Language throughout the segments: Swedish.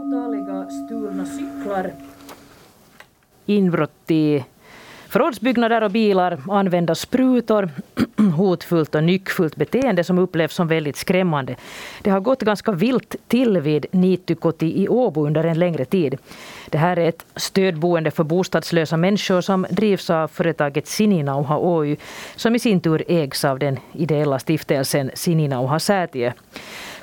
Otaliga stulna cyklar. Inbrott förrådsbyggnader och bilar, använda sprutor, hotfullt och nyckfullt beteende som upplevs som väldigt skrämmande. Det har gått ganska vilt till vid Niittykoti i Åbo under en längre tid. Det här är ett stödboende för bostadslösa människor som drivs av företaget Sininauha Oy som i sin tur ägs av den ideella stiftelsen Sininauha Säätiö.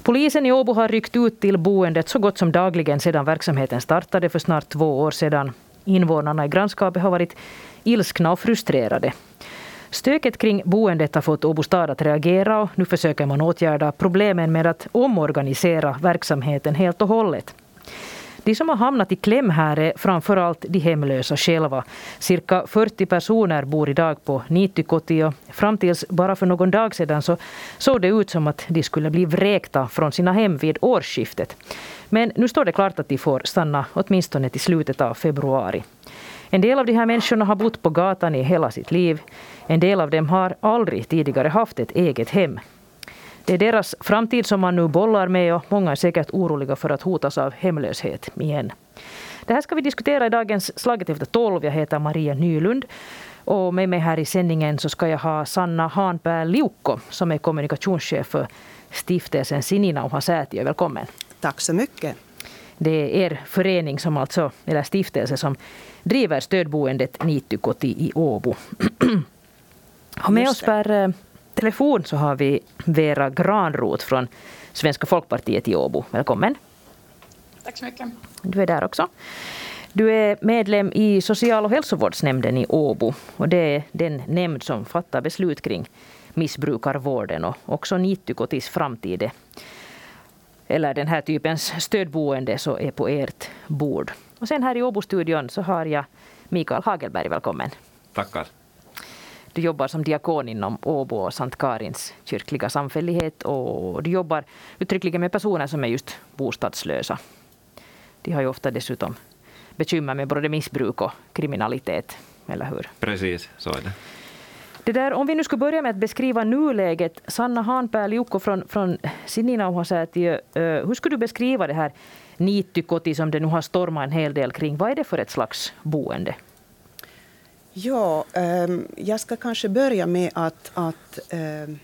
Polisen i Åbo har ryckt ut till boendet så gott som dagligen sedan verksamheten startade för snart två år sedan. Invånarna i grannskapet har varit ilskna och frustrerade. Stöket kring boendet har fått Åbo stad att reagera och nu försöker man åtgärda problemen med att omorganisera verksamheten helt och hållet. De som har hamnat i kläm här är framförallt de hemlösa själva. Cirka 40 personer bor idag på Niittykoti och fram tills bara för någon dag sedan så såg det ut som att de skulle bli vräkta från sina hem vid årsskiftet. Men nu står det klart att de får stanna åtminstone till slutet av februari. En del av de här människorna har bott på gatan i hela sitt liv. En del av dem har aldrig tidigare haft ett eget hem. Det är deras framtid som man nu bollar med och många är säkert oroliga för att hotas av hemlöshet igen. Det här ska vi diskutera i dagens Slaget efter tolv. Jag heter Maria Nylund. Och med mig här i sändningen så ska jag ha Sanna Hanpää Liukko som är kommunikationschef för stiftelsen Sininauha Säätiö. Välkommen. Tack så mycket. Det är er förening, som alltså, eller stiftelse, som driver stödboendet Niittykoti i Åbo. och med oss per eh, telefon så har vi Vera Granroth från Svenska folkpartiet i Åbo. Välkommen. Tack så mycket. Du är där också. Du är medlem i social och hälsovårdsnämnden i Åbo. Och det är den nämnd som fattar beslut kring missbrukarvården och också Niittykotis framtid eller den här typens stödboende så är på ert bord. Och sen här i Åbo-studion så har jag Mikael Hagelberg, välkommen. Tackar. Du jobbar som diakon inom Åbo och Sankt Karins kyrkliga samfällighet och du jobbar uttryckligen med personer som är just bostadslösa. De har ju ofta dessutom bekymmer med både missbruk och kriminalitet, eller hur? Precis, så är det. Det där, om vi nu skulle börja med att beskriva nuläget. Sanna Hanpää Liukko från, från Sininauha-säätiö. Uh, hur skulle du beskriva det här Niittykoti som det nu har stormat en hel del kring? Vad är det för ett slags boende? Ja, ehm, jag ska kanske börja med att, att ehm,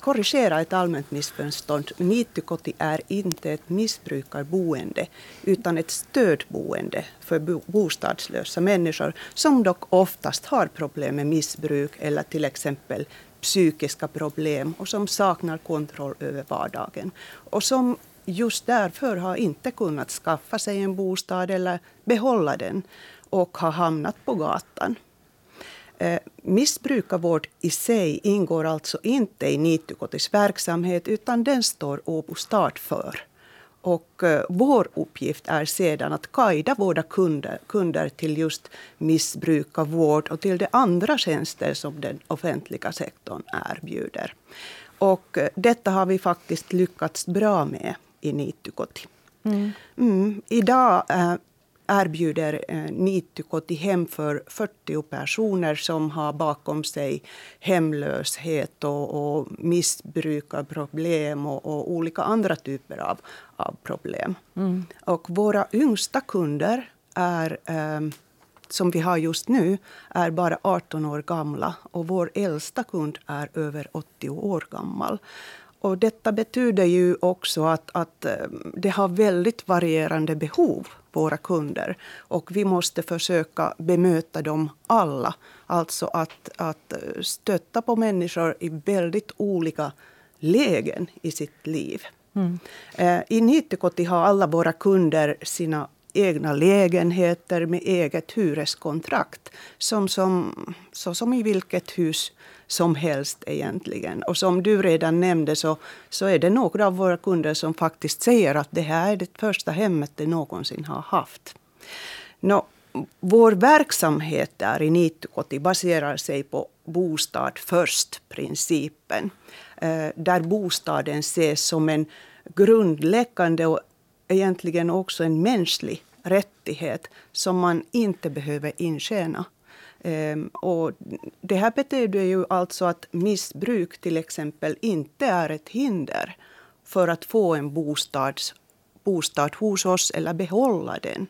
korrigera ett allmänt missförstånd. Niittykoti är inte ett missbrukarboende utan ett stödboende för bostadslösa människor som dock oftast har problem med missbruk eller till exempel psykiska problem och som saknar kontroll över vardagen. Och som just därför har inte kunnat skaffa sig en bostad eller behålla den och har hamnat på gatan. Eh, missbrukarvård i sig ingår alltså inte i Nitykotis verksamhet utan den står Åbo stad för. Och eh, vår uppgift är sedan att guida våra kunder, kunder till just missbrukarvård och till de andra tjänster som den offentliga sektorn erbjuder. Och eh, detta har vi faktiskt lyckats bra med i Niittykoti. Mm. Mm. Idag erbjuder eh, Niittykoti hem för 40 personer som har bakom sig hemlöshet och, och missbrukarproblem och, och olika andra typer av, av problem. Mm. Och våra yngsta kunder är eh, som vi har just nu är bara 18 år gamla och vår äldsta kund är över 80 år gammal. Och detta betyder ju också att, att eh, det har väldigt varierande behov, våra kunder. Och vi måste försöka bemöta dem alla. Alltså att, att eh, stötta på människor i väldigt olika lägen i sitt liv. Mm. Eh, I Niittykoti har alla våra kunder sina egna lägenheter med eget hyreskontrakt. Som, som, så som i vilket hus som helst egentligen. Och som du redan nämnde så, så är det några av våra kunder som faktiskt säger att det här är det första hemmet de någonsin har haft. Nå, vår verksamhet där i Niittykoti baserar sig på bostad först-principen. Eh, där bostaden ses som en grundläggande och egentligen också en mänsklig rättighet som man inte behöver intjäna. Um, ehm, och det här betyder ju alltså att missbruk till exempel inte är ett hinder för att få en bostad, bostad hos oss eller behålla den.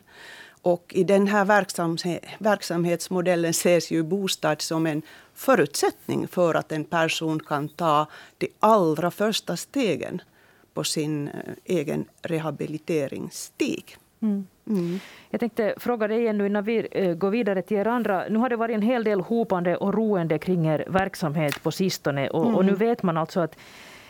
Och i den här verksamhet, verksamhetsmodellen ses ju bostad som en förutsättning för att en person kan ta de allra första stegen på sin eh, egen rehabiliteringsstig. Mm. Mm. Jag tänkte fråga dig igen nu innan vi eh, går vidare till er andra. Nu har det varit en hel del hopande och roende kring er verksamhet på sistone och, mm. och nu vet man alltså att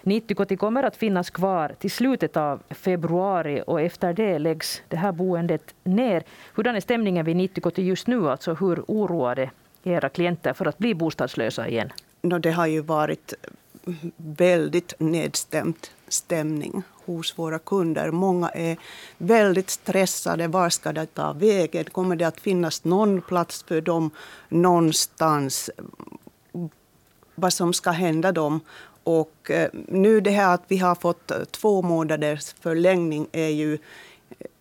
Nittykoti kommer att finnas kvar till slutet av februari och efter det läggs det här boendet ner. Hurdan är stämningen vid Nittykoti just nu? Alltså hur oroade är era klienter för att bli bostadslösa igen? No, det har ju varit väldigt nedstämd stämning hos våra kunder. Många är väldigt stressade. Var ska det ta vägen? Kommer det att finnas någon plats för dem någonstans? Vad som ska hända dem? Och eh, nu det här att vi har fått två månaders förlängning är ju eh,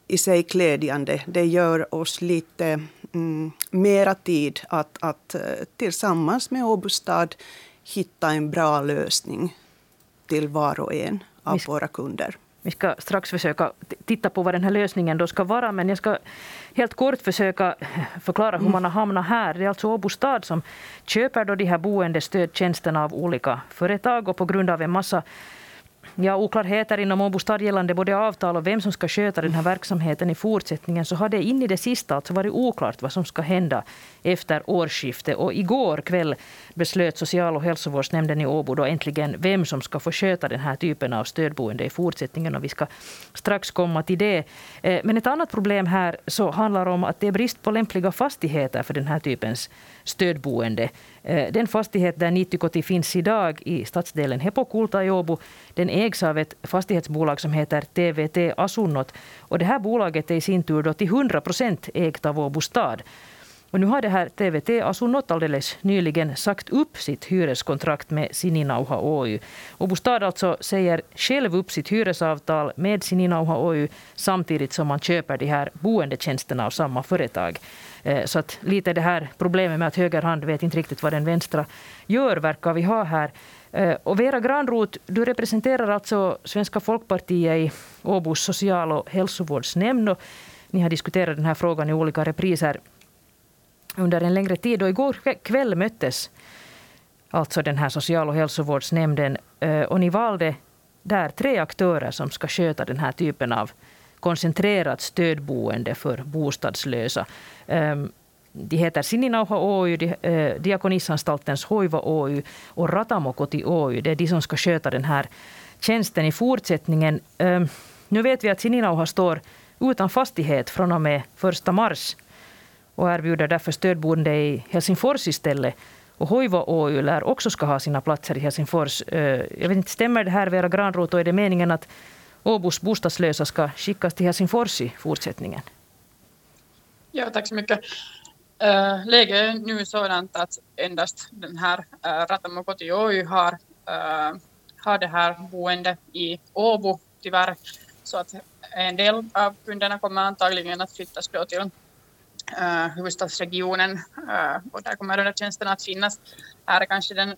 i sig glädjande. Det gör oss lite mm, mera tid att, att eh, tillsammans med Åbostad hitta en bra lösning till var och en av våra kunder. Vi ska strax försöka titta på vad den här lösningen då ska vara, men jag ska helt kort försöka förklara hur man har hamnat här. Det är alltså Åbo stad som köper då de här boendestödtjänsterna av olika företag och på grund av en massa ja, oklarheter inom Åbo stad gällande både avtal och vem som ska sköta den här verksamheten i fortsättningen så har det in i det sista alltså varit oklart vad som ska hända efter årsskiftet. Och igår kväll beslöt social och hälsovårdsnämnden i Åbo då äntligen vem som ska få sköta den här typen av stödboende i fortsättningen. Och vi ska strax komma till det. Eh, men ett annat problem här så handlar om att det är brist på lämpliga fastigheter för den här typens stödboende. Eh, den fastighet där Niitykoti finns idag i stadsdelen Hepokulta i Åbo, den ägs av ett fastighetsbolag som heter TVT Asunnot. Och det här bolaget är i sin tur då till 100 procent ägt av Åbo stad. Och nu har det här TVT Asunnot alldeles nyligen sagt upp sitt hyreskontrakt med Sininauha Oy. Åbo stad alltså säger själv upp sitt hyresavtal med Sininauha Oy samtidigt som man köper de här boendetjänsterna av samma företag. Eh, så att lite det här problemet med att höger hand vet inte riktigt vad den vänstra gör verkar vi ha här. Eh, och Vera Granroth, du representerar alltså Svenska folkpartiet i Åbos social och hälsovårdsnämnd. Och ni har diskuterat den här frågan i olika repriser under en längre tid. Och igår kväll möttes alltså den här social och hälsovårdsnämnden eh, och ni valde där tre aktörer som ska sköta den här typen av koncentrerat stödboende för bostadslösa. Ehm, de heter Sininauha Oy, eh, Diakonissanstaltens Hoiva Oy och Ratamokoti Oy. Det är de som ska sköta den här tjänsten i fortsättningen. Ehm, nu vet vi att Sininauha står utan fastighet från och med 1 mars och erbjuder därför stödboende i Helsingfors istället. Och Hoivo Oy lär också ska ha sina platser i Helsingfors. Eh, jag vet inte, stämmer det här Vera Granroth och är det meningen att Åbos bostadslösa ska skickas till Helsingfors i fortsättningen? Ja, tack så mycket. Äh, läget är nu sådant att endast den här eh, uh, Ratamokoti Oy har, äh, har det här boende i Åbo tyvärr. Så att en del av kunderna kommer antagligen att flyttas då till uh, huvudstadsregionen uh, och där kommer de här tjänsterna att finnas. Här är kanske den uh,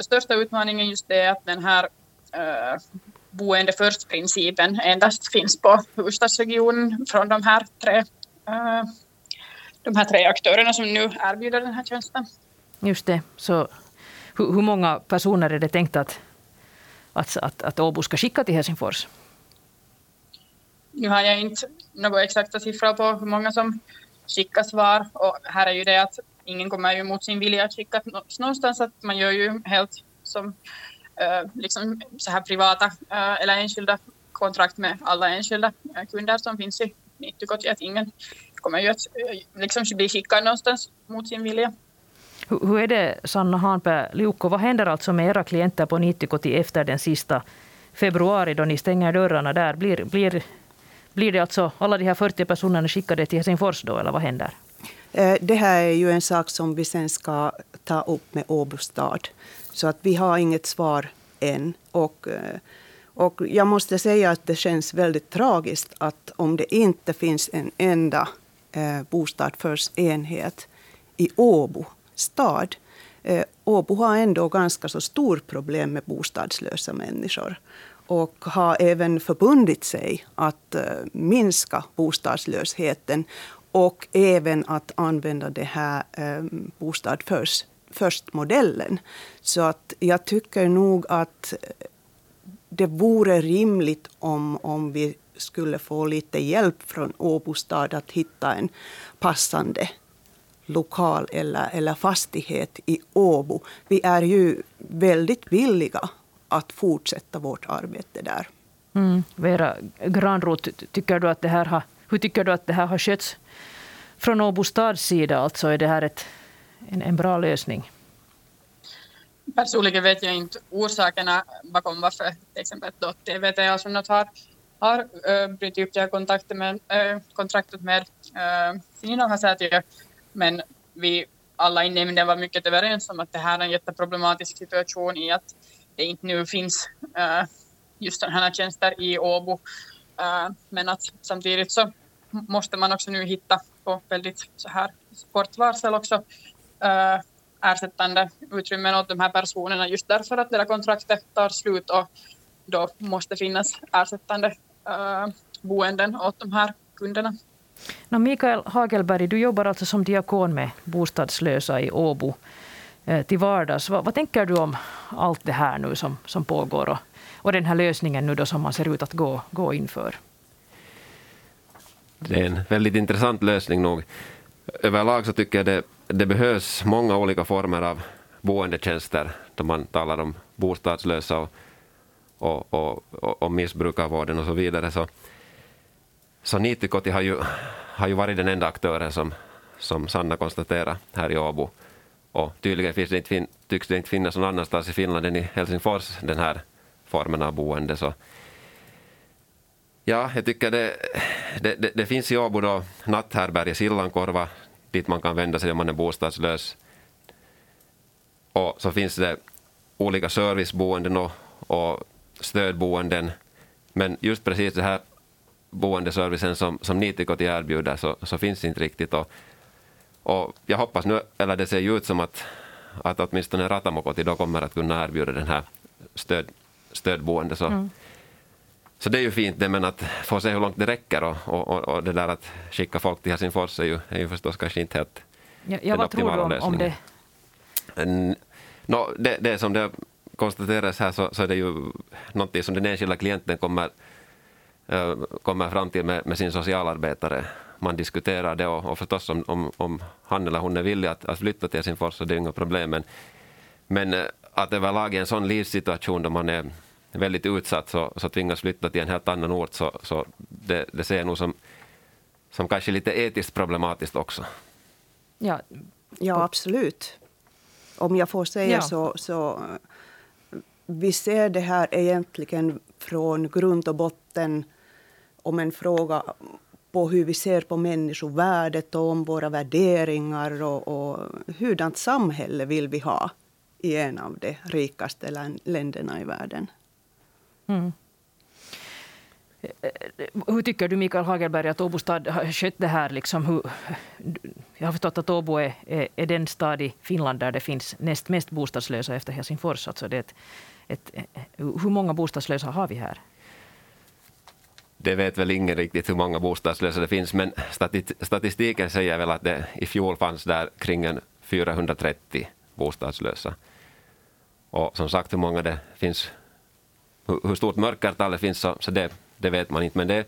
största utmaningen just det att den här uh, boende först-principen endast finns på huvudstadsregionen från de här tre de här tre aktörerna som nu erbjuder den här tjänsten. Just det. Så hur, hur många personer är det tänkt att, att, att, att Åbo ska skicka till Helsingfors? Nu har jag inte några exakta siffror på hur många som skicka svar Och här är ju det att ingen kommer ju mot sin vilja att skicka någonstans. Att man gör ju helt som eh, liksom så här privata eh, eller enskilda kontrakt med alla enskilda eh, kunder som finns i Nittykoti. Att ingen kommer ju att liksom bli skickad någonstans mot sin vilja. Hur är det, Sanna Hanpää Liukko, vad händer alltså med era klienter på Nittykoti efter den sista februari då ni stänger dörrarna där? Blir, blir blir det alltså alla de här 40 personerna skickade till Helsingfors då, eller vad händer? Eh, det här är ju en sak som vi sen ska ta upp med Åbo stad. Så att vi har inget svar än. Och, eh, och jag måste säga att det känns väldigt tragiskt att om det inte finns en enda eh, bostad för enhet i Åbo stad. Eh, Åbo har ändå ganska så stort problem med bostadslösa människor och har även förbundit sig att eh, minska bostadslösheten och även att använda det här ehm, bostad först, först-modellen. Så att jag tycker nog att eh, det vore rimligt om, om vi skulle få lite hjälp från Åbo stad att hitta en passande lokal eller, eller fastighet i Åbo. Vi är ju väldigt villiga att fortsätta vårt arbete där. Mm. Vera Granroth, tycker du att det här har, hur tycker du att det här har skötts från Åbo stads sida? Alltså är det här ett, en, en bra lösning? Personligen vet jag inte orsakerna bakom varför till exempel då TVT Asunnot har, har äh, brutit upp det här med, äh, kontraktet med äh, Finland säätiö. Men vi alla i nämnden var mycket överens om att det här är en jätteproblematisk situation i att det inte nu finns eh, just sådana här tjänster i Åbo. Eh, men att samtidigt så måste man också nu hitta på väldigt så här kort varsel också ersättande utrymmen åt de här personerna just därför att deras kontraktet tar slut och då måste finnas ersättande boenden åt de här kunderna. No, Mikael Hagelberg, du jobbar alltså som diakon med bostadslösa i Åbo Eh, till vardags. Vad, vad, tänker du om allt det här nu som, som pågår och, och den här lösningen nu då som man ser ut att gå, gå inför? Det är en väldigt intressant lösning nog. Överlag så tycker jag det, det behövs många olika former av boendetjänster då man talar om bostadslösa och, och, och, och, missbrukarvården och så vidare. Så, så Niittykoti har ju, har ju varit den enda aktören som, som Sanna konstaterar här i Åbo. Och tydligen finns det inte, tycks det inte finnas någon annanstans i Finland än i Helsingfors den här formen av boende. Så ja, jag tycker det, det, det, det finns i Åbo då natthärbärge Sillankorva dit man kan vända sig om man är bostadslös. Och så finns det olika serviceboenden och, och stödboenden. Men just precis det här boendeservicen som, som Niitikoti erbjuder så, så finns inte riktigt. Och, och jag hoppas nu, eller det ser ju ut som att, att åtminstone Ratamokoti då kommer att kunna erbjuda den här stöd, stödboende. Så, mm. så det är ju fint det, men att få se hur långt det räcker och, och, och det där att skicka folk till Helsingfors är ju, är ju förstås kanske inte helt ja, ja, Vad tror du om, om det? No, det? Det som det konstateras här så, så är det ju någonting som den enskilda klienten kommer Eh, kommer fram till med, med sin socialarbetare. Man diskuterar det och, och förstås om, om, om han eller hon är villig att, att flytta till Helsingfors så det är inga problem. Men, men eh, att överlag i en sån livssituation då man är väldigt utsatt så, så tvingas flytta till en helt annan ort så, så det, det ser jag nog som, som kanske lite etiskt problematiskt också. Ja, ja absolut. Om jag får säga ja. så, så vi ser det här egentligen från grund och botten om en fråga på hur vi ser på människovärdet och om våra värderingar och, och hurdant samhälle vill vi ha i en av de rikaste länderna i världen. Mm. Eh, hur tycker du, Mikael Hagelberg, att Åbo stad har skött det här? Liksom, hur, jag har förstått att Åbo är, är, är, den stad i Finland där det finns näst mest bostadslösa efter Helsingfors. Alltså det är ett, ett, hur många bostadslösa har vi här? Det vet väl ingen riktigt hur många bostadslösa det finns, men statistiken säger väl att det i fjol fanns där kring 430 bostadslösa. Och som sagt, hur många det finns, hur stort mörkertalet finns, så, så det, det, vet man inte. Men det,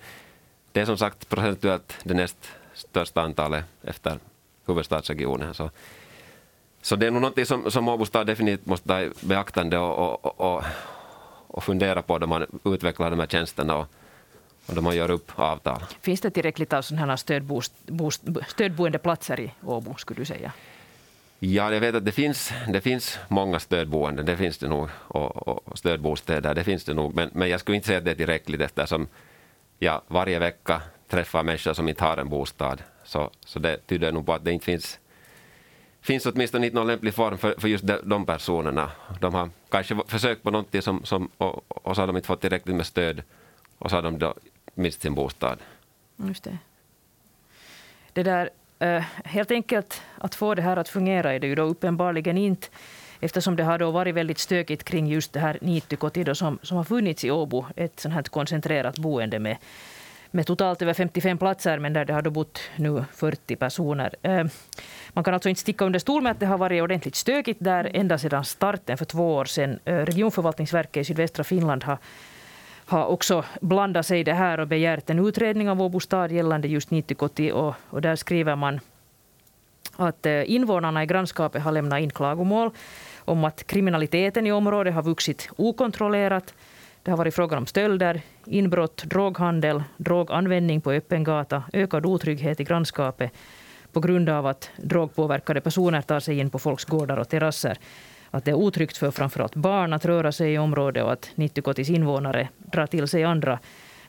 det är som sagt procentuellt det näst största antalet efter huvudstadsregionen. Så, så det är nog något som, som Åbo stad definitivt måste ta i beaktande och, och, och, och fundera på då man utvecklar de här tjänsterna. Och, och då man gör upp avtal. Finns det tillräckligt av sådana stödboendeplatser i Åbo, skulle du säga? Ja, jag vet att det finns, det finns många stödboenden, det finns det nog, och, och stödbostäder, det finns det nog, men, men jag skulle inte säga att det är tillräckligt eftersom jag varje vecka träffar människor som inte har en bostad. Så, så det tyder nog på att det inte finns, finns åtminstone inte någon lämplig form för, för just de, de personerna. De har kanske försökt på någonting som, som, och, och så har de inte fått tillräckligt med stöd och så har de då mist sin bostad. Mm, just det. det där, eh, helt enkelt att få det här att fungera är det ju då uppenbarligen inte. eftersom det har då varit väldigt stökigt kring just det här Niittykoti som, som har funnits i Åbo, ett sånt här koncentrerat boende med, med totalt över 55 platser, men där det har då bott nu 40 personer. Eh, man kan alltså inte sticka under stol med att det har varit ordentligt stökigt där ända sedan starten för två år sedan. Eh, regionförvaltningsverket i sydvästra Finland har har också blandat sig i det här och begärt en utredning av Åbo stad gällande just Niittykoti. Och, och där skriver man att eh, invånarna i grannskapet har lämnat in klagomål om att kriminaliteten i området har vuxit okontrollerat. Det har varit frågan om stölder, inbrott, droghandel, droganvändning på öppen gata, ökad otrygghet i grannskapet på grund av att drogpåverkade personer tar sig in på folks gårdar och terrasser. Att det är otryggt för framförallt barn att röra sig i området och att Nittikotis invånare drar till sig andra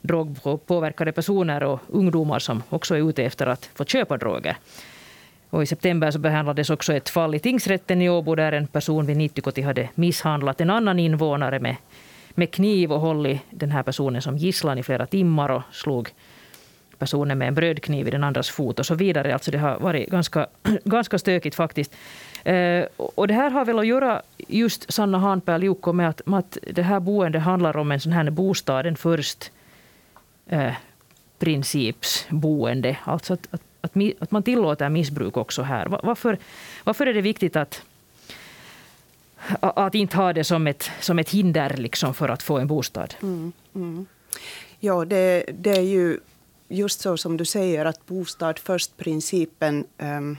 drogpåverkade personer och ungdomar som också är ute efter att få köpa droger. Och I september så behandlades också ett fall i tingsrätten i Åbo där en person vid Nittikoti hade misshandlat en annan invånare med, med kniv och hållit den här personen som gisslan i flera timmar och slog personen med en brödkniv i den andras fot och så vidare. Alltså det har varit ganska, ganska stökigt faktiskt. Eh, och det här har väl att göra, just Sanna Hanpääl med att, med att det här boendet handlar om en sån här bostaden först eh, principsboende. Alltså att, att, att, att, man tillåter missbruk också här. Varför, varför är det viktigt att, att inte ha det som ett, som ett hinder liksom för att få en bostad? Mm, mm. Ja, det, det är ju just så som du säger att bostad först-principen um,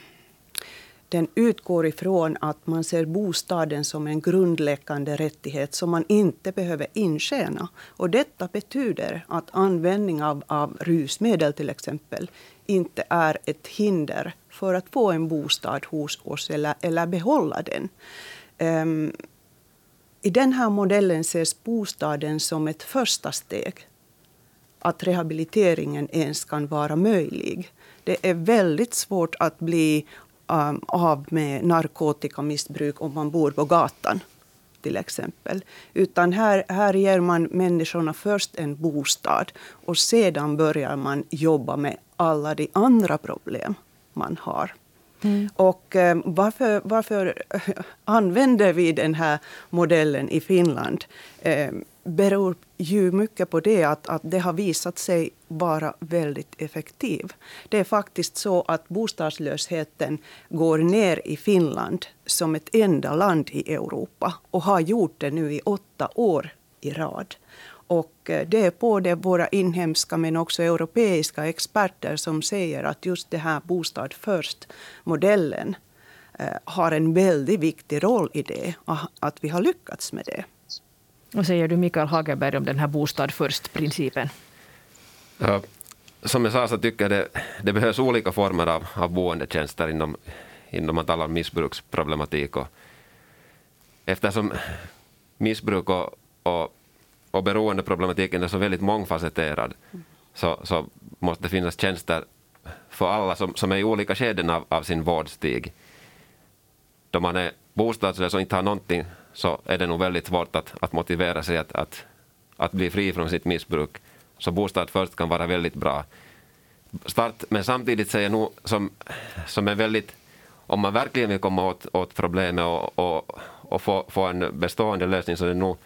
den utgår ifrån att man ser bostaden som en grundläggande rättighet som man inte behöver intjäna. Och detta betyder att användning av, av rusmedel till exempel inte är ett hinder för att få en bostad hos oss eller, eller behålla den. Um, I den här modellen ses bostaden som ett första steg att rehabiliteringen ens kan vara möjlig. Det är väldigt svårt att bli um, av med narkotikamissbruk om man bor på gatan till exempel. Utan här, här ger man människorna först en bostad och sedan börjar man jobba med alla de andra problem man har. Mm. Och eh, varför, varför använder vi den här modellen i Finland? Eh, beror ju mycket på det att, att det har visat sig vara väldigt effektiv. Det är faktiskt så att bostadslösheten går ner i Finland som ett enda land i Europa och har gjort det nu i åtta år i rad. Och eh, det är både våra inhemska men också europeiska experter som säger att just det här Bostad först-modellen eh, har en väldigt viktig roll i det, att vi har lyckats med det. Vad säger du Mikael Hagerberg om den här bostad först-principen? Ja, som jag sa så tycker jag det, det behövs olika former av, av boendetjänster inom, inom man talar om missbruksproblematik. Och eftersom missbruk och, och, och beroendeproblematiken är så väldigt mångfacetterad så, så måste det finnas tjänster för alla som, som är i olika skeden av, av sin vårdstig. Då man är bostadslös och inte har någonting så är det nog väldigt svårt att, att motivera sig att, att, att bli fri från sitt missbruk. Så bostad först kan vara väldigt bra start. Men samtidigt säger jag nog som, som är väldigt, om man verkligen vill komma åt, åt problemet och, och, och få, få en bestående lösning så är det nog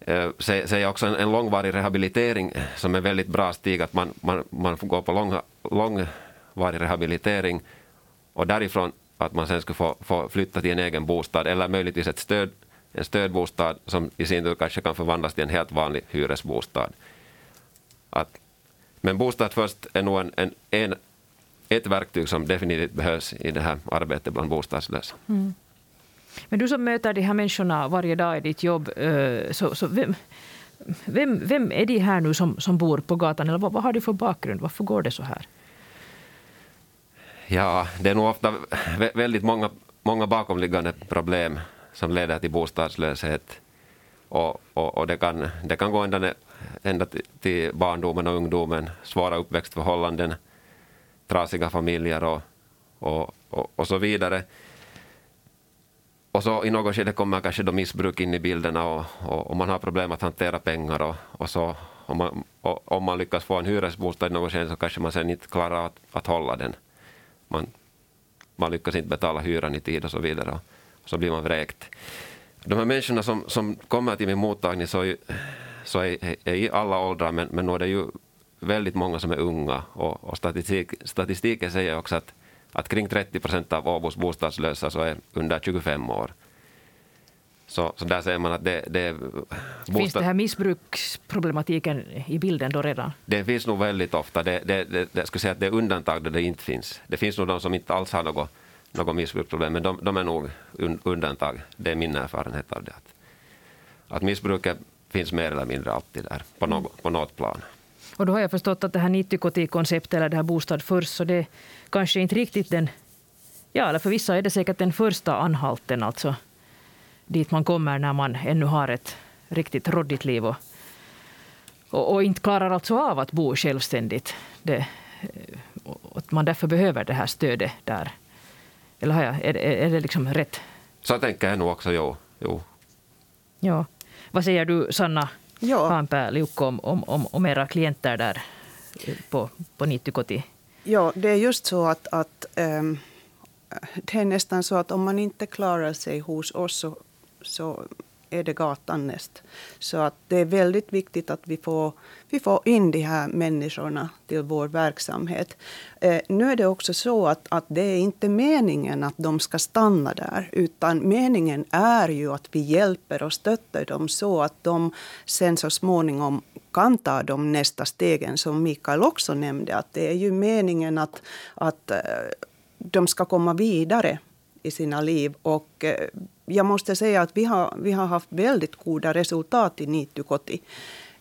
eh, säger säger också en, en långvarig rehabilitering eh, som är väldigt bra stig, att man, man, man får gå på lång, långvarig rehabilitering och därifrån att man sen skulle få, få flytta till en egen bostad eller möjligtvis ett stöd, en stödbostad som i sin tur kanske kan förvandlas till en helt vanlig hyresbostad. Att, men bostad först är nog en, en, en, ett verktyg som definitivt behövs i det här arbetet bland bostadslösa. Mm. Men du som möter de här människorna varje dag i ditt jobb, eh, så, så vem, vem, vem är de här nu som, som bor på gatan? Eller vad, vad har de för bakgrund? Varför går det så här? Ja, det är nog ofta väldigt många, många bakomliggande problem som leder till bostadslöshet. Och, och, och det, kan, det kan gå ända, ända till barndomen och ungdomen, svåra uppväxtförhållanden, trasiga familjer och, och, och, och så vidare. Och så i något skede kommer kanske då missbruk in i bilderna och, och, och man har problem att hantera pengar och, och så om man, och, om man lyckas få en hyresbostad i något skede så kanske man sen inte klarar att, att hålla den man, man lyckas inte betala hyran i tid och så vidare. så blir man vräkt. De här människorna som, som kommer till min mottagning så är, så är, är i alla åldrar, men, men nu är det ju väldigt många som är unga. Och, och statistik, statistiken säger också att, att kring 30 procent av Åbos bostadslösa så är under 25 år. Så, så där ser man att det, det bostad... Finns det här missbruksproblematiken i bilden då redan? Det finns nog väldigt ofta. Det, det, det, jag skulle säga att det är undantag där det inte finns. Det finns nog de som inte alls har något, något missbruksproblem, men de, de är nog undantag. Det är min erfarenhet av det. Att, att missbruket finns mer eller mindre alltid där, på, något, på något plan. Och då har jag förstått att det här 90-konceptet, eller det här Bostad först, så det kanske inte riktigt den... Ja, eller för vissa är det säkert den första anhalten, alltså dit man kommer när man ännu har ett riktigt råddigt liv och, och, och, inte klarar alltså av att bo självständigt. Det, och att man därför behöver det här stödet där. Eller har jag, är, är det liksom rätt? Så tänker jag nog också, jo. jo. Ja. Vad säger du, Sanna ja. Hanpää-Liukko, om, om, om, om era klienter där på, på Nittykoti? Ja, det är just så att, att um, det är nästan så att om man inte klarar sig hos oss så så är det gatan näst. Så att det är väldigt viktigt att vi får, vi får in de här människorna till vår verksamhet. Eh, nu är det också så att, att det är inte meningen att de ska stanna där. Utan meningen är ju att vi hjälper och stöttar dem så att de sen så småningom kan ta de nästa stegen som Mikael också nämnde. Att det är ju meningen att, att eh, de ska komma vidare i sina liv. Och eh, jag måste säga att vi har, vi har haft väldigt goda resultat i Niittykoti.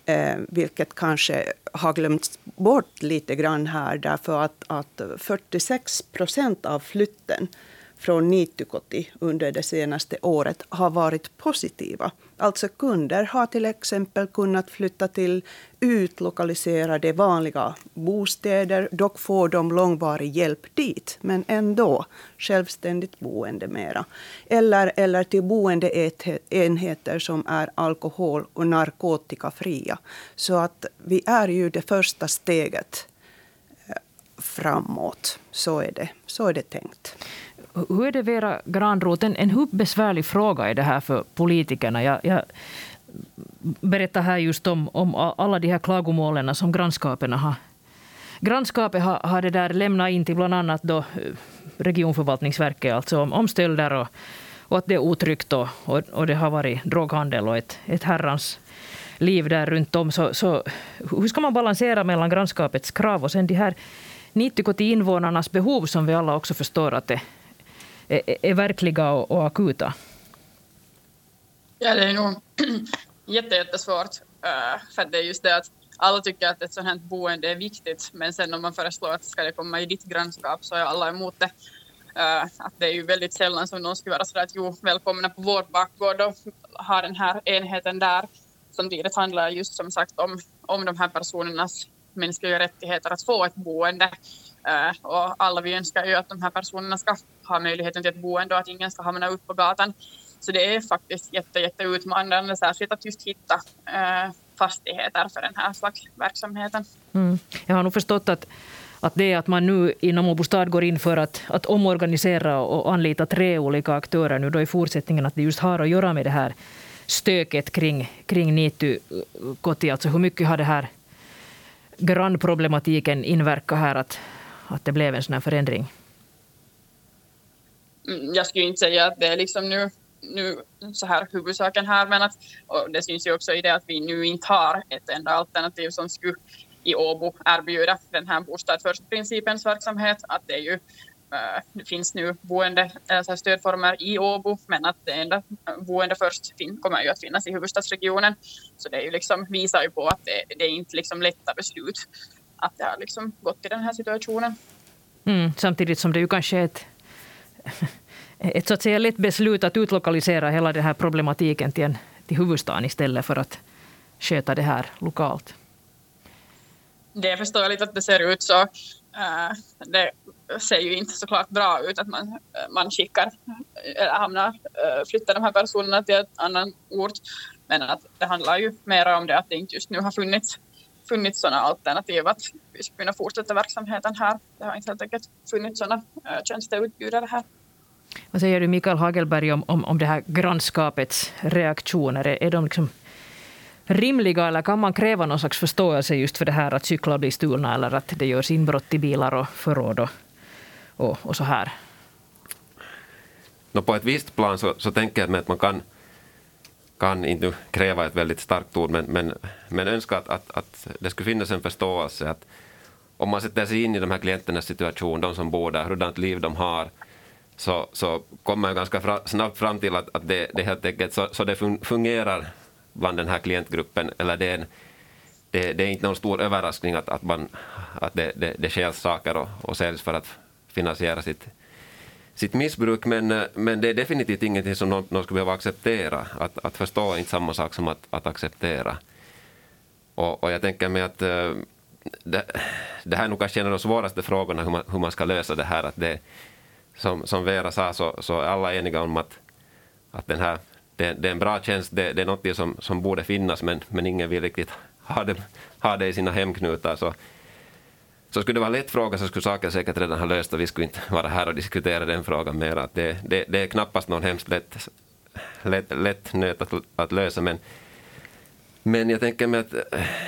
Eh, vilket kanske har glömts bort lite grann här därför att, att 46 procent av flytten från Niittykoti under det senaste året har varit positiva. Alltså kunder har till exempel kunnat flytta till utlokaliserade vanliga bostäder. Dock får de långvarig hjälp dit, men ändå självständigt boende mera. Eller, eller till boendeenheter som är alkohol och narkotikafria. Så att vi är ju det första steget eh, framåt. Så är det, så är det tänkt. Hur är det Vera Granroth, en, en hur besvärlig fråga är det här för politikerna? Jag, jag berättar här just om, om alla de här klagomålen som grannskapen har Grannskapet har, har det där lämnat in till bland annat då eh, regionförvaltningsverket, alltså om, om stölder och, och att det är otryggt och, och, och, det har varit droghandel och ett, ett herrans liv där runt om. Så, så hur ska man balansera mellan grannskapets krav och sen de här 90 invånarnas behov som vi alla också förstår att det, är, är verkliga och, och akuta? Ja, det är nog jättesvårt. Eh, för det är just det att alla tycker att ett sådant här boende är viktigt, men sen om man föreslår att ska det komma i ditt grannskap så är alla emot det. Eh, att det är ju väldigt sällan som någon skulle vara sådär att jo, välkomna på vår bakgård och ha den här enheten där. Samtidigt handlar det just som sagt om, om de här personernas mänskliga rättigheter att få ett boende. Eh, och alla vi önskar ju att de här personerna ska ha möjligheten till ett boende och att ingen ska hamna ut på gatan. Så det är faktiskt jätte, jätteutmanande, särskilt att just hitta eh, fastigheter för den här slags verksamheten. Mm. Jag har nog förstått att att det att man nu inom Åbo stad går in för att, att omorganisera och anlita tre olika aktörer nu då i fortsättningen, att det just har att göra med det här stöket kring, kring Nitu Koti. Alltså hur mycket har det här grannproblematiken inverkat här att, att det blev en sån här förändring? Mm, jag skulle inte säga att det är liksom nu, nu så här huvudsaken här, men att, och det syns ju också i det att vi nu inte har ett enda alternativ som skulle i Åbo erbjuda den här bostad först-principens verksamhet. Att det är ju eh, det finns nu boende, alltså stödformer i Åbo, men att det enda boende först kommer ju att finnas i huvudstadsregionen. Så det är ju liksom, visar ju på att det, det är inte liksom lätta beslut att det har liksom gått i den här situationen. Mm, samtidigt som det ju kanske är ett, ett så att säga lätt beslut att utlokalisera hela den här problematiken till, en, till huvudstaden istället för att sköta det här lokalt. Det är förståeligt att det ser ut så. Eh, det ser ju inte såklart bra ut att man, man skickar eller hamnar, eh, flyttar de här personerna till en annan ort. Men att det handlar ju mer om det att det inte just nu har funnits, funnits sådana alternativ att vi ska kunna fortsätta verksamheten här. Det har inte helt enkelt funnits sådana eh, tjänsteutbjudare här. Vad säger du Mikael Hagelberg om, om, om det här grannskapets reaktioner? Är, de liksom rimliga eller kan man kräva någon slags förståelse just för det här att cyklar blir stulna eller att det görs inbrott i bilar och förråd och, och, och så här? No, på ett visst plan så, så tänker jag mig att man kan, kan inte kräva ett väldigt starkt ord, men, men, men önska att, att, att det skulle finnas en förståelse att om man sätter sig in i de här klienternas situation, de som bor där, hurdant liv de har, så, så kom man ganska fra, snabbt fram till att, att det, det helt enkelt så, så det fungerar bland den här klientgruppen, eller det är, en, det, det är inte någon stor överraskning att, att, man, att det, det, det stjäls saker och, och säljs för att finansiera sitt, sitt missbruk, men, men det är definitivt ingenting som någon, någon skulle behöva acceptera. Att, att förstå är inte samma sak som att, att acceptera. Och, och jag tänker mig att eh, det, det här är nog kanske en av de svåraste frågorna, hur man, hur man ska lösa det här. Att det, som, som Vera sa, så, så är alla eniga om att, att den här, det, det är en bra tjänst, det, det är något som, som borde finnas, men, men ingen vill riktigt ha det, ha det i sina hemknutar. Så, så skulle det vara en lätt fråga så skulle saken säkert redan ha löst och vi skulle inte vara här och diskutera den frågan mer. Att det, det, det är knappast någon hemskt lätt, lätt, lätt nöt att, att lösa, men men jag tänker mig att,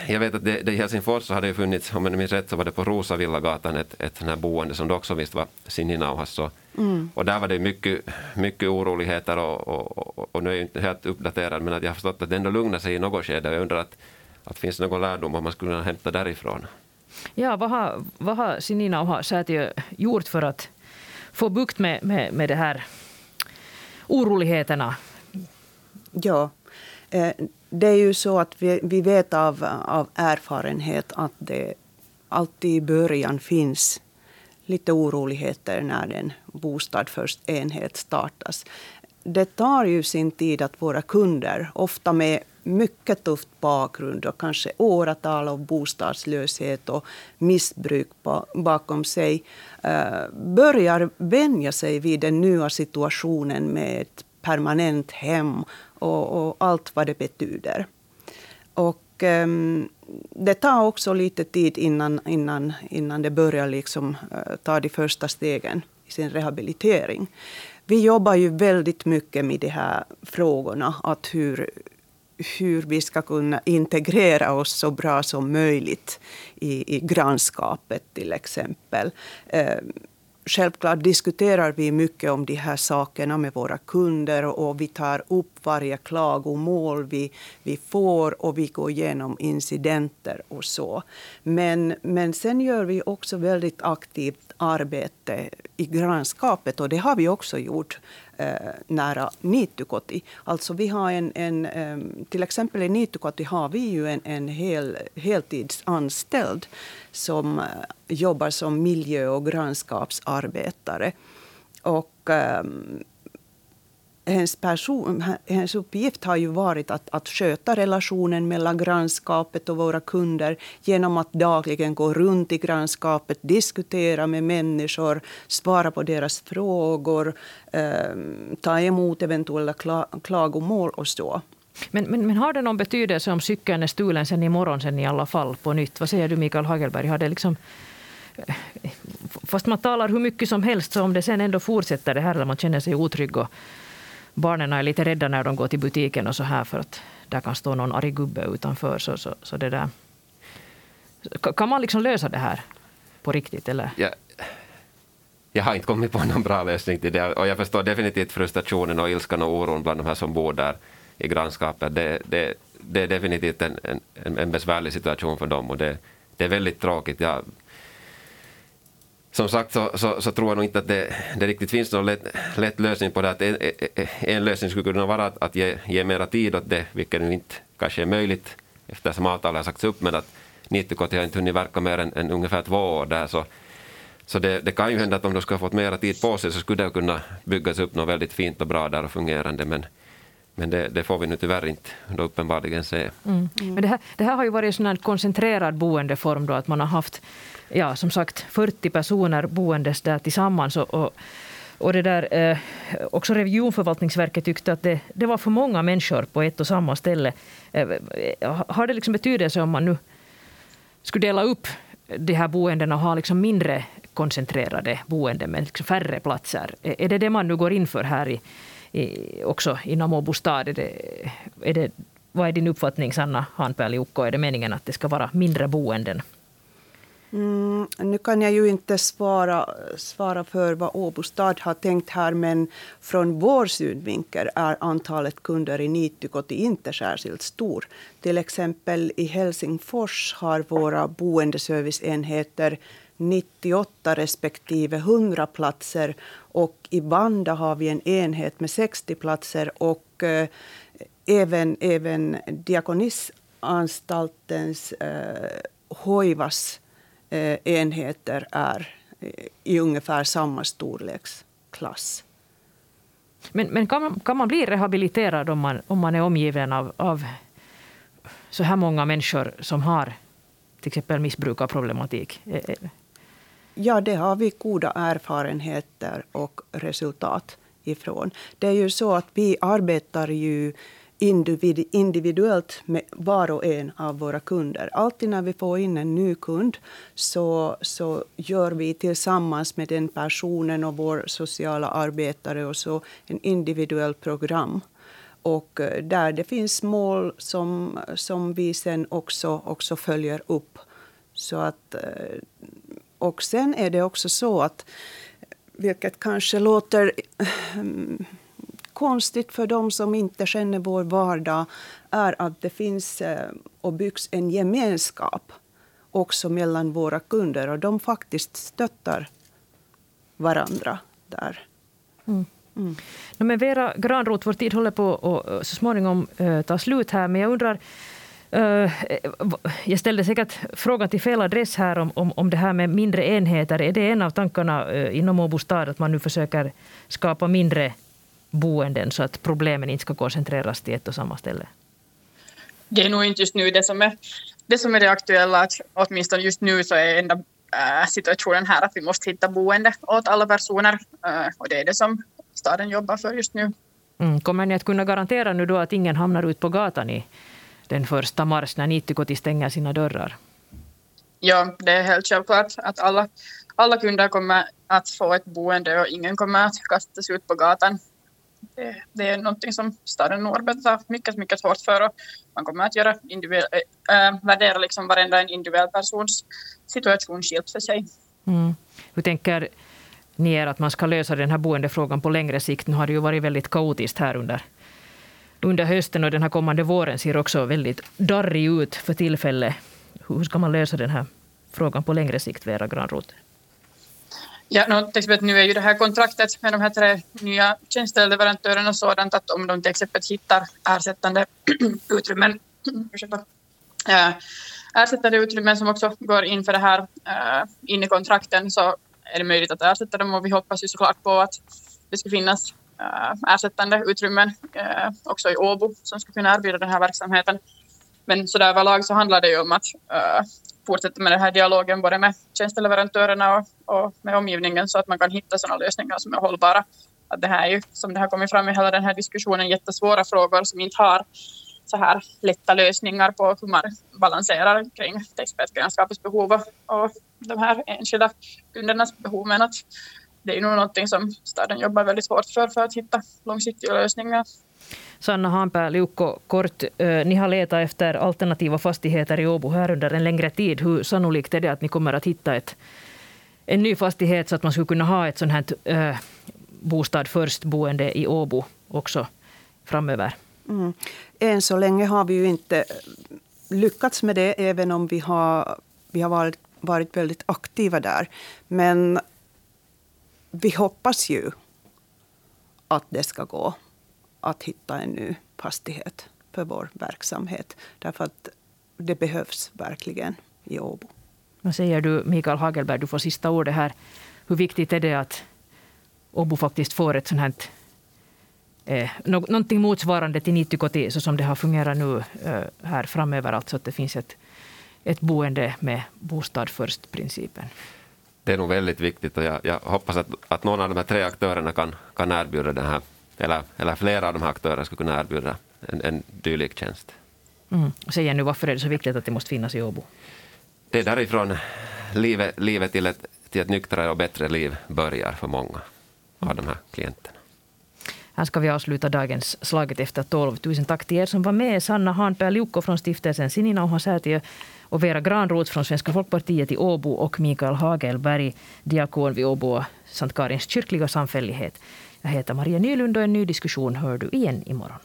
jag vet att det, det i Helsingfors så har det funnits, om jag minns rätt, så var det på Rosavillagatan ett, ett här boende som det också visst var Sininauhas. Så, mm. Och där var det mycket, mycket oroligheter och, och, och, och, nu är jag inte helt uppdaterad men att jag har förstått att det ändå lugnar sig i något skede. Jag undrar att, att finns det någon lärdom om man skulle kunna hämta därifrån? Ja, vad har, vad har Sininauha säätiö gjort för att få bukt med, med, med det här oroligheterna? Ja, eh, Eh, det är ju så att vi, vi vet av, av erfarenhet att det alltid i början finns lite oroligheter när en bostad först enhet startas. Det tar ju sin tid att våra kunder, ofta med mycket tufft bakgrund och kanske åratal av bostadslöshet och missbruk bakom sig, eh, börjar vänja sig vid den nya situationen med ett permanent hem och, och allt vad det betyder. Och um, det tar också lite tid innan, innan, innan det börjar liksom, uh, ta de första stegen i sin rehabilitering. Vi jobbar ju väldigt mycket med de här frågorna. Att hur, hur vi ska kunna integrera oss så bra som möjligt i, i grannskapet till exempel. Ehm, Självklart diskuterar vi mycket om de här sakerna med våra kunder och vi tar upp varje klagomål vi, vi får och vi går igenom incidenter och så. Men, men sen gör vi också väldigt aktivt arbete i grannskapet och det har vi också gjort Eh, nära Nitukoti. Alltså vi har en, en, eh, till exempel i Nitukoti har vi ju en, en hel, heltidsanställd som eh, jobbar som miljö och grannskapsarbetare. Och, eh, hennes, person, hennes uppgift har ju varit att, att sköta relationen mellan grannskapet och våra kunder genom att dagligen gå runt i grannskapet, diskutera med människor, svara på deras frågor, eh, ta emot eventuella kla, klagomål och så. Men, men, men, har det någon betydelse om cykeln är stulen sen imorgon sen i alla fall på nytt? Vad säger du Mikael Hagelberg? Har det liksom, eh, fast man talar hur mycket som helst så om det sen ändå fortsätter det här eller man känner sig otrygg och barnen är lite rädda när de går till butiken och så här för att där kan stå någon arg gubbe utanför. Så, så, så det där. Kan man liksom lösa det här på riktigt? Eller? Ja, jag har inte kommit på någon bra lösning till det och jag förstår definitivt frustrationen och ilskan och oron bland de här som bor där i grannskapet. Det, det, det är definitivt en, en, en besvärlig situation för dem och det, det är väldigt tråkigt. Jag, som sagt så, så, så, tror jag nog inte att det, det riktigt finns någon lätt, lätt, lösning på det. Att en, en lösning skulle kunna vara att, att ge, ge mera tid åt det, vilket nu inte kanske är möjligt eftersom avtalet har sagts upp, men att 90 har inte hunnit verka mer än, än ungefär två år där. Så, så det, det, kan ju hända att om de skulle ha fått mera tid på sig så skulle det kunna byggas upp något väldigt fint och bra där och fungerande. Men, men det, det, får vi nu tyvärr inte då uppenbarligen se. Mm. Mm. Men det här, det här har ju varit en koncentrerad boendeform då, att man har haft ja, som sagt 40 personer boendes där tillsammans. Och, och, och det där, eh, också regionförvaltningsverket tyckte att det, det var för många människor på ett och samma ställe. Eh, eh har det liksom betydelse om man nu skulle dela upp de här boendena och ha liksom mindre koncentrerade boenden med liksom färre platser. Eh, är det det man nu går in för här i, i, också inom Åbo stad? Är det, är det, vad är din uppfattning, Sanna Hanpääli-Ukko? Är det meningen att det ska vara mindre boenden? Mm, nu kan jag ju inte svara, svara för vad Åbo stad har tänkt här, men från vår synvinkel är antalet kunder i Niittykoti inte särskilt stor. Till exempel i Helsingfors har våra boendeserviceenheter 98 respektive 100 platser och i Vanda har vi en enhet med 60 platser och eh, även, även Diakonisanstaltens eh, Hoivas enheter är i ungefär samma storleksklass. Men, men kan, man, kan man bli rehabiliterad om man, om man är omgiven av, av så här många människor som har till exempel missbrukarproblematik? Eh, eh. Ja, det har vi goda erfarenheter och resultat ifrån. Det är ju så att vi arbetar ju individuellt med var och en av våra kunder. Alltid när vi får in en ny kund så, så gör vi tillsammans med den personen och vår sociala arbetare och så en individuellt program. Och eh, där det finns mål som, som vi sen också, också följer upp. Så att, eh, och sen är det också så att, vilket kanske låter eh, konstigt för dem som inte känner vår vardag är att det finns eh, och byggs en gemenskap också mellan våra kunder och de faktiskt stöttar varandra där. Mm. Mm. No, men Vera Granroth, vår tid håller på att så småningom uh, ta slut här, men jag undrar jag ställde säkert frågan till fel adress här om, om, om det här med mindre enheter. Är det en av tankarna inom Åbo stad att man nu försöker skapa mindre boenden så att problemen inte ska koncentreras till ett och samma ställe? Det är nog inte just nu det som är det, som är det aktuella. Att åtminstone just nu så är enda äh, situationen här att vi måste hitta boende åt alla personer. Äh, och det är det som staden jobbar för just nu. Mm. Kommer ni att kunna garantera nu då att ingen hamnar ut på gatan i den första mars när Niittykoti stänger sina dörrar? Ja, det är helt självklart att alla, alla kunder kommer att få ett boende och ingen kommer att kastas ut på gatan det, det är någonting som staden nu arbetar mycket, mycket hårt för och man kommer att göra individuell, äh, värdera liksom varenda en individuell persons situation skilt för sig. Mm. Hur tänker ni er att man ska lösa den här boendefrågan på längre sikt? Nu har det ju varit väldigt kaotiskt här under, under hösten och den här kommande våren ser också väldigt darrig ut för tillfället. Hur ska man lösa den här frågan på längre sikt, Vera Granroth? Ja, no, till exempel nu är ju det här kontraktet med de här tre nya tjänsteleverantörerna sådant att om de till exempel hittar ersättande utrymmen, äh, ersättande utrymmen som också går in för det här äh, in i kontrakten så är det möjligt att ersätta dem och vi hoppas ju såklart på att det ska finnas äh, ersättande utrymmen äh, också i Åbo som ska kunna erbjuda den här verksamheten. Men så där överlag så handlar det ju om att äh, fortsätta med den här dialogen både med tjänsteleverantörerna och, och med omgivningen så att man kan hitta sådana lösningar som är hållbara. Att det här är ju, som det har kommit fram i hela den här diskussionen, jättesvåra frågor som inte har så här lätta lösningar på hur man balanserar kring expertgrannskapets behov och de här enskilda kundernas behov. Men att det är nog någonting som staden jobbar väldigt hårt för, för att hitta långsiktiga lösningar. Sanna Hanpää, Liukko, kort. Ni har letat efter alternativa fastigheter i Åbo här under en längre tid. Hur sannolikt är det att ni kommer att hitta ett, en ny fastighet så att man skulle kunna ha ett sånt här äh, bostad först-boende i Åbo också framöver? Mm. Än så länge har vi ju inte lyckats med det, även om vi har, vi har varit, varit väldigt aktiva där. Men vi hoppas ju att det ska gå att hitta en ny fastighet för vår verksamhet. Därför att det behövs verkligen i Åbo. Vad säger du, Mikael Hagelberg, du får sista ordet här. Hur viktigt är det att Åbo faktiskt får ett sånt här eh, någonting motsvarande till Niittykoti så som det har fungerat nu eh, här framöver, alltså att det finns ett, ett boende med bostad först-principen? Det är nog väldigt viktigt och jag, jag hoppas att, att någon av de här tre aktörerna kan, kan erbjuda den här eller, eller flera av de här aktörerna skulle kunna erbjuda en, en dylik tjänst. Mm. Säg nu, varför är det så viktigt att det måste finnas i Åbo? Det är därifrån livet, livet till, ett, till ett nyktrare och bättre liv börjar för många av de här klienterna. Här ska vi avsluta dagens Slaget efter tolv. Tusen tack till er som var med. Sanna Hanpää Liukko från stiftelsen Sinina och Säätiö och Vera Granroth från Svenska folkpartiet i Åbo och Mikael Hagelberg, diakon vid Åbo Sankt Karins kyrkliga samfällighet. Jag heter Maria Nylund och en ny diskussion hör du igen imorgon.